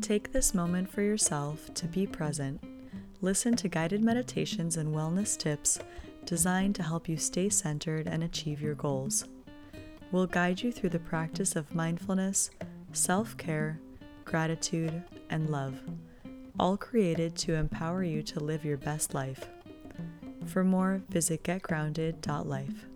Take this moment for yourself to be present. Listen to guided meditations and wellness tips designed to help you stay centered and achieve your goals. We'll guide you through the practice of mindfulness, self care, gratitude, and love, all created to empower you to live your best life. For more, visit getgrounded.life.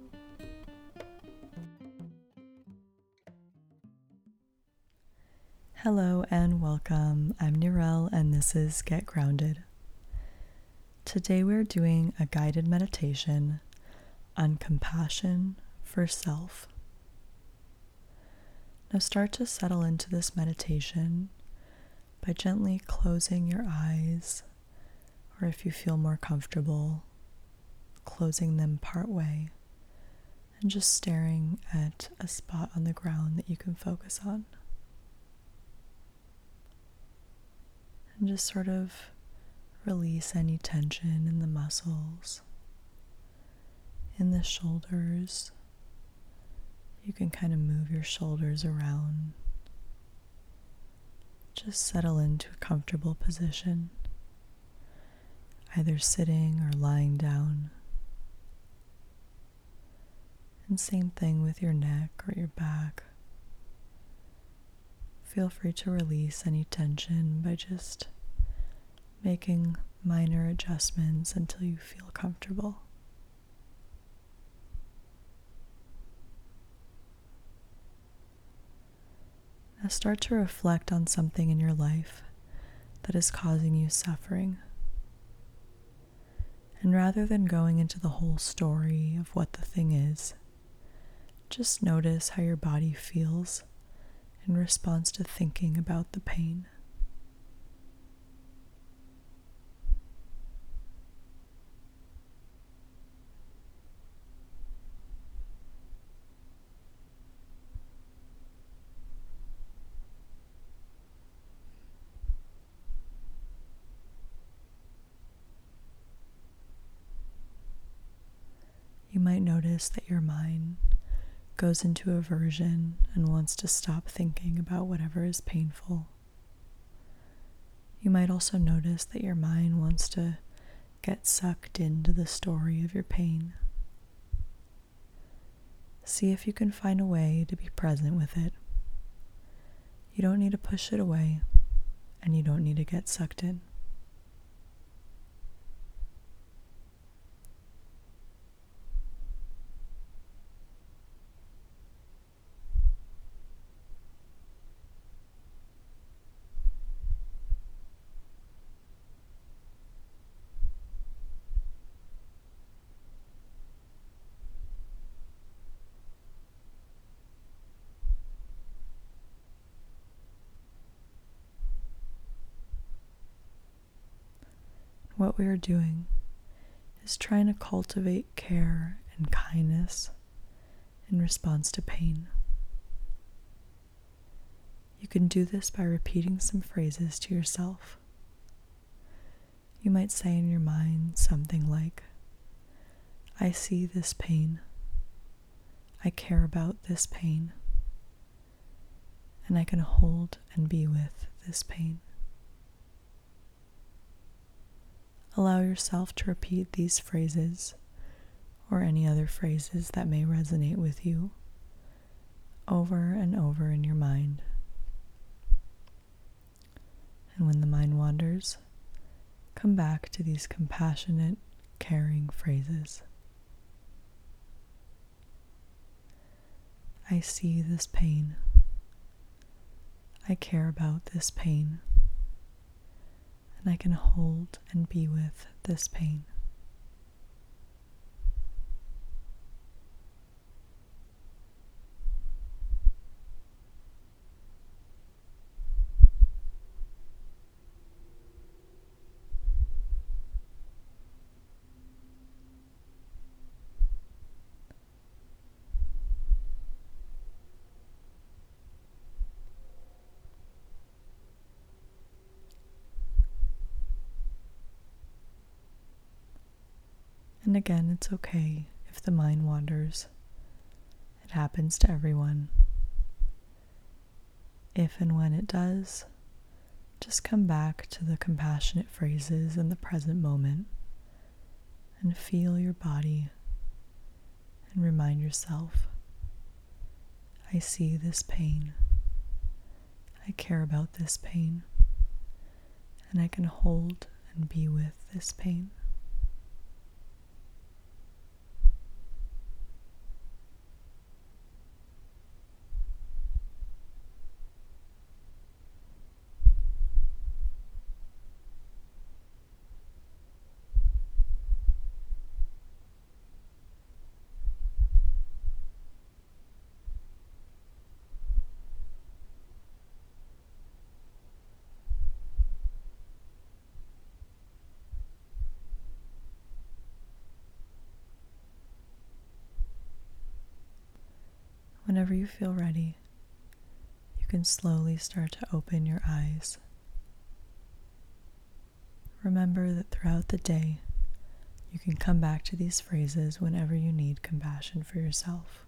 Hello and welcome. I'm Nirel, and this is Get Grounded. Today we're doing a guided meditation on compassion for self. Now start to settle into this meditation by gently closing your eyes, or if you feel more comfortable, closing them part way and just staring at a spot on the ground that you can focus on. And just sort of release any tension in the muscles, in the shoulders. You can kind of move your shoulders around. Just settle into a comfortable position, either sitting or lying down. And same thing with your neck or your back. Feel free to release any tension by just making minor adjustments until you feel comfortable. Now start to reflect on something in your life that is causing you suffering. And rather than going into the whole story of what the thing is, just notice how your body feels in response to thinking about the pain. You might notice that your mind goes into aversion and wants to stop thinking about whatever is painful. You might also notice that your mind wants to get sucked into the story of your pain. See if you can find a way to be present with it. You don't need to push it away, and you don't need to get sucked in. What we are doing is trying to cultivate care and kindness in response to pain. You can do this by repeating some phrases to yourself. You might say in your mind something like, I see this pain. I care about this pain. And I can hold and be with this pain. Allow yourself to repeat these phrases or any other phrases that may resonate with you over and over in your mind. And when the mind wanders, come back to these compassionate, caring phrases. I see this pain. I care about this pain and I can hold and be with this pain. And again, it's okay if the mind wanders. It happens to everyone. If and when it does, just come back to the compassionate phrases in the present moment and feel your body and remind yourself I see this pain. I care about this pain. And I can hold and be with this pain. Whenever you feel ready, you can slowly start to open your eyes. Remember that throughout the day, you can come back to these phrases whenever you need compassion for yourself.